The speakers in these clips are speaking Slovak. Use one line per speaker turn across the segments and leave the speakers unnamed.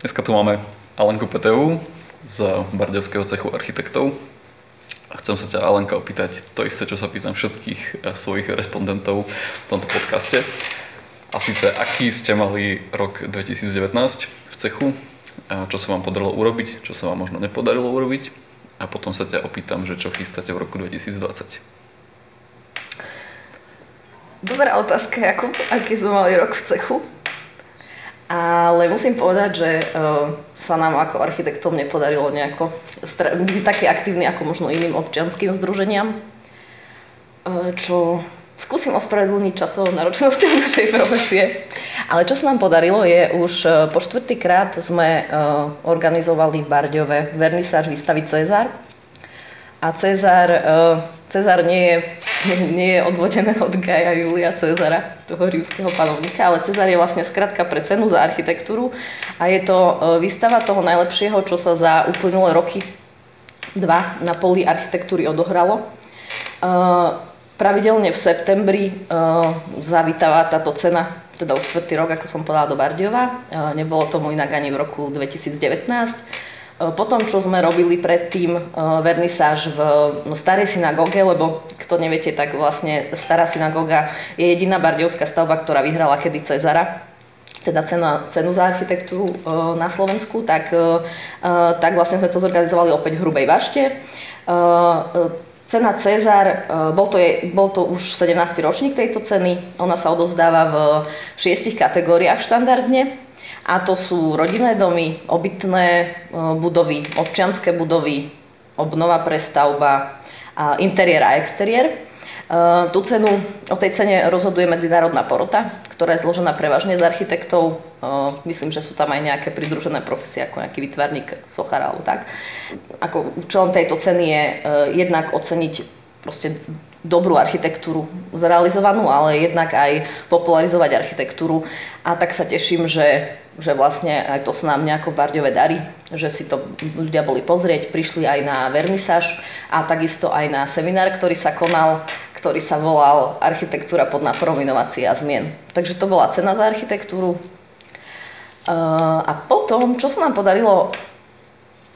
Dneska tu máme Alenku Peteu z Bardevského cechu architektov. A chcem sa ťa, Alenka, opýtať to isté, čo sa pýtam všetkých eh, svojich respondentov v tomto podcaste. A síce, aký ste mali rok 2019 v cechu, čo sa vám podarilo urobiť, čo sa vám možno nepodarilo urobiť a potom sa ťa opýtam, že čo chystáte v roku 2020.
Dobrá otázka, Jakub. Aký sme mali rok v cechu? Ale musím povedať, že uh, sa nám ako architektom nepodarilo nejako byť taký aktívny ako možno iným občianským združeniam, uh, čo skúsim ospravedlniť časovou náročnosťou našej profesie. Ale čo sa nám podarilo je, už uh, po štvrtýkrát sme organizovali v Bardiove vernisáž výstavy Cezar. A Cezar, uh, Cezar nie je nie je odvodené od Gaja Julia Cezara, toho rímskeho panovníka, ale Cezar je vlastne skratka pre cenu za architektúru a je to e, výstava toho najlepšieho, čo sa za uplynulé roky dva na poli architektúry odohralo. E, pravidelne v septembri zavítava táto cena, teda už čtvrtý rok, ako som povedala, do Bardiova. Nebolo tomu inak ani v roku 2019 E, potom, čo sme robili predtým e, vernisáž v no, starej synagóge, lebo kto neviete, tak vlastne stará synagóga je jediná bardiovská stavba, ktorá vyhrala kedy Cezara, teda cenu, cenu za architektúru e, na Slovensku, tak, tak vlastne sme to zorganizovali opäť v Hrubej Vašte. Cena Cezar, bol to, je, bol to už 17. ročník tejto ceny, ona sa odovzdáva v šiestich kategóriách štandardne. A to sú rodinné domy, obytné e, budovy, občianské budovy, obnova prestavba, interiér a exteriér. E, tú cenu, o tej cene rozhoduje medzinárodná porota, ktorá je zložená prevažne z architektov. E, myslím, že sú tam aj nejaké pridružené profesie, ako nejaký vytvarník, sochar alebo tak. Ako účelom tejto ceny je jednak oceniť proste dobrú architektúru zrealizovanú, ale jednak aj popularizovať architektúru. A tak sa teším, že že vlastne aj to sa nám nejako v Bardiove darí, že si to ľudia boli pozrieť, prišli aj na vernisáž a takisto aj na seminár, ktorý sa konal, ktorý sa volal Architektúra pod náporom a zmien. Takže to bola cena za architektúru. A potom, čo sa nám podarilo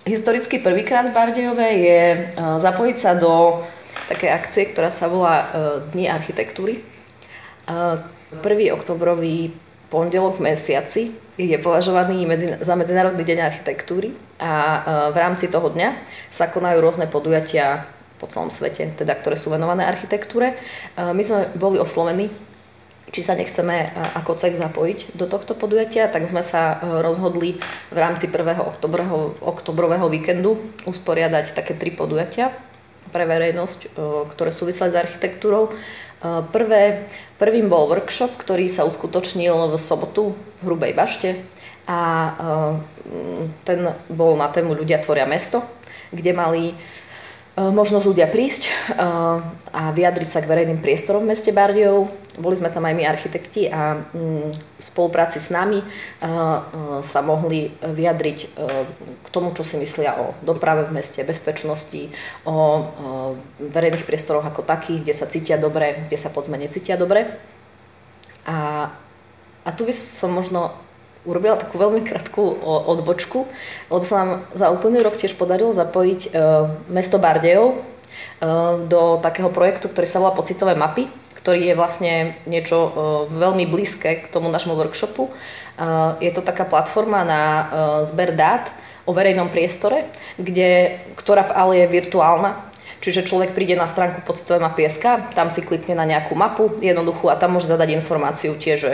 historicky prvýkrát v Bardejove, je zapojiť sa do takej akcie, ktorá sa volá Dni architektúry. 1. oktobrový pondelok v mesiaci je považovaný medzi, za Medzinárodný deň architektúry a v rámci toho dňa sa konajú rôzne podujatia po celom svete, teda ktoré sú venované architektúre. My sme boli oslovení, či sa nechceme e, ako CEK zapojiť do tohto podujatia, tak sme sa rozhodli v rámci 1. oktobrového víkendu usporiadať také tri podujatia pre verejnosť, ktoré súviseli s architektúrou. Prvé, prvým bol workshop, ktorý sa uskutočnil v sobotu v Hrubej Bašte a ten bol na tému Ľudia tvoria mesto, kde mali možnosť ľudia prísť a vyjadriť sa k verejným priestorom v meste Bardiov. Boli sme tam aj my architekti a mm, v spolupráci s nami sa mohli vyjadriť k tomu, čo si myslia o doprave v meste, bezpečnosti, o verejných priestoroch ako takých, kde sa cítia dobre, kde sa poďme necítia dobre. A, a tu by som možno urobila takú veľmi krátku odbočku, lebo sa nám za úplný rok tiež podarilo zapojiť e, mesto Bardejov e, do takého projektu, ktorý sa volá Pocitové mapy, ktorý je vlastne niečo e, veľmi blízke k tomu našemu workshopu. Je to taká platforma na zber dát o verejnom priestore, kde, ktorá ale je virtuálna, Čiže človek príde na stránku pocitové mapy SK, tam si klikne na nejakú mapu jednoduchú a tam môže zadať informáciu tiež, že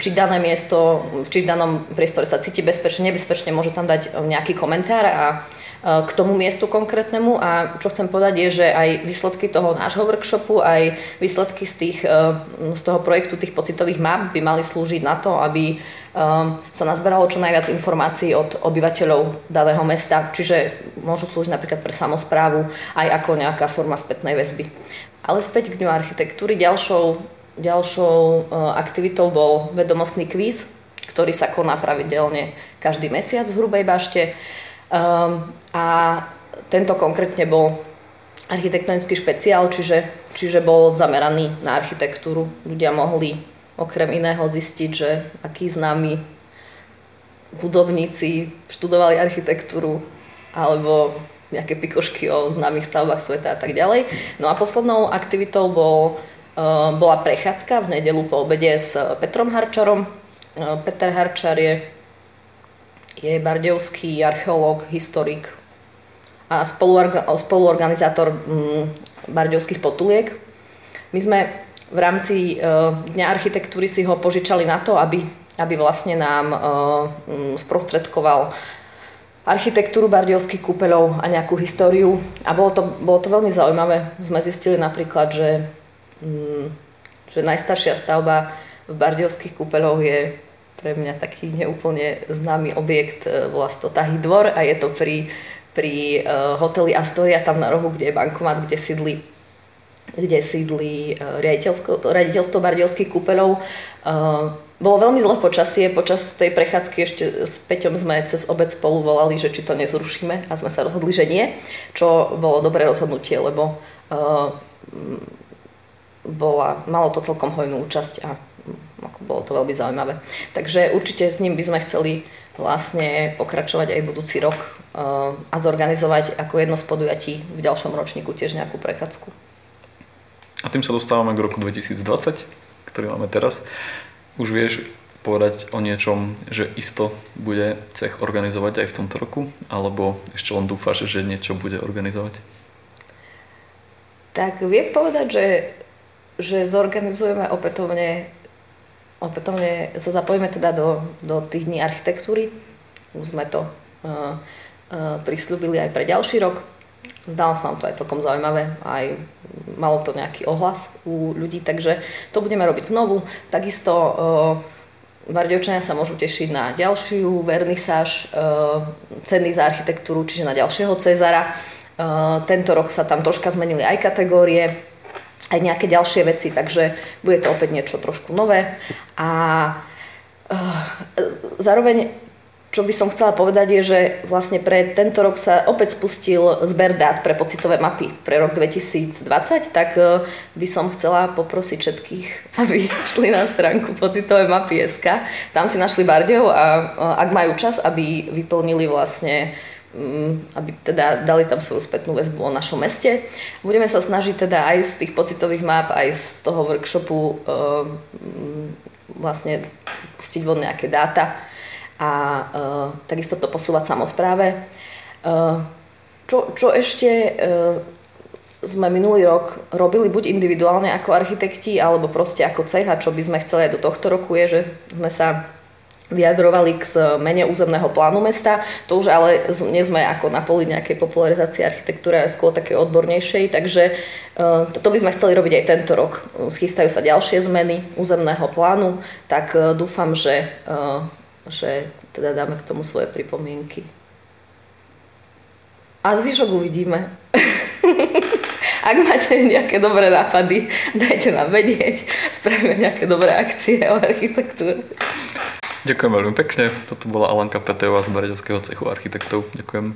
či dané miesto, či v danom priestore sa cíti bezpečne, nebezpečne, môže tam dať nejaký komentár a k tomu miestu konkrétnemu a čo chcem povedať je, že aj výsledky toho nášho workshopu, aj výsledky z, tých, z toho projektu tých pocitových map by mali slúžiť na to, aby Ehm, sa nazberalo čo najviac informácií od obyvateľov daného mesta, čiže môžu slúžiť napríklad pre samozprávu aj ako nejaká forma spätnej väzby. Ale späť k Dňu architektúry. Ďalšou, ďalšou e, aktivitou bol vedomostný kvíz, ktorý sa koná pravidelne každý mesiac v Hrubej bašte. Ehm, a tento konkrétne bol architektonický špeciál, čiže, čiže bol zameraný na architektúru. Ľudia mohli okrem iného zistiť, že aký známy hudobníci študovali architektúru alebo nejaké pikošky o známych stavbách sveta a tak ďalej. No a poslednou aktivitou bol, bola prechádzka v nedelu po obede s Petrom Harčarom. Peter Harčar je, je bardejovský archeológ, historik a spoluorganizátor mm, bardejovských potuliek. My sme v rámci e, Dňa architektúry si ho požičali na to, aby, aby vlastne nám e, sprostredkoval architektúru bardejovských kúpeľov a nejakú históriu. A bolo to, bolo to veľmi zaujímavé. Sme zistili napríklad, že, že najstaršia stavba v bardejovských kúpeľoch je pre mňa taký neúplne známy objekt, e, volá to Tahý dvor a je to pri, pri hoteli Astoria tam na rohu, kde je bankomat, kde sídli kde sídli e, riaditeľstvo, Bardejovských kúpeľov. E, bolo veľmi zle počasie, počas tej prechádzky ešte s Peťom sme cez obec spolu volali, že či to nezrušíme a sme sa rozhodli, že nie, čo bolo dobré rozhodnutie, lebo bola, malo to celkom hojnú účasť a ako bolo to veľmi zaujímavé. Takže určite s ním by sme chceli vlastne pokračovať aj budúci rok uh, a zorganizovať ako jedno z podujatí v ďalšom ročníku tiež nejakú prechádzku.
A tým sa dostávame k roku 2020, ktorý máme teraz. Už vieš povedať o niečom, že isto bude cech organizovať aj v tomto roku? Alebo ešte len dúfaš, že niečo bude organizovať?
Tak viem povedať, že, že zorganizujeme opätovne, opätovne sa zapojíme teda do, do tých dní architektúry. Už sme to uh, uh, prislúbili aj pre ďalší rok. Zdalo sa nám to aj celkom zaujímavé, aj malo to nejaký ohlas u ľudí, takže to budeme robiť znovu. Takisto uh, sa môžu tešiť na ďalšiu vernisáž uh, ceny za architektúru, čiže na ďalšieho Cezara. Uh, tento rok sa tam troška zmenili aj kategórie, aj nejaké ďalšie veci, takže bude to opäť niečo trošku nové. A uh, zároveň čo by som chcela povedať je, že vlastne pre tento rok sa opäť spustil zber dát pre pocitové mapy pre rok 2020, tak e, by som chcela poprosiť všetkých, aby šli na stránku pocitové mapy.sk. Tam si našli Bardejov a e, ak majú čas, aby vyplnili vlastne aby teda dali tam svoju spätnú väzbu o našom meste. Budeme sa snažiť teda aj z tých pocitových map, aj z toho workshopu e, mm, vlastne pustiť von nejaké dáta, a uh, takisto to posúvať samozpráve. Uh, čo, čo ešte uh, sme minulý rok robili buď individuálne ako architekti, alebo proste ako cech a čo by sme chceli aj do tohto roku je, že sme sa vyjadrovali k mene územného plánu mesta. To už ale nie sme ako na poli nejakej popularizácie architektúry, ale skôr také odbornejšej, takže uh, to by sme chceli robiť aj tento rok. Schystajú sa ďalšie zmeny územného plánu, tak uh, dúfam, že že teda dáme k tomu svoje pripomienky. A zvyšok uvidíme. Ak máte nejaké dobré nápady, dajte nám vedieť. Spravíme nejaké dobré akcie o architektúre.
Ďakujem veľmi pekne. Toto bola Alanka Peteová z Bareďovského cechu architektov. Ďakujem.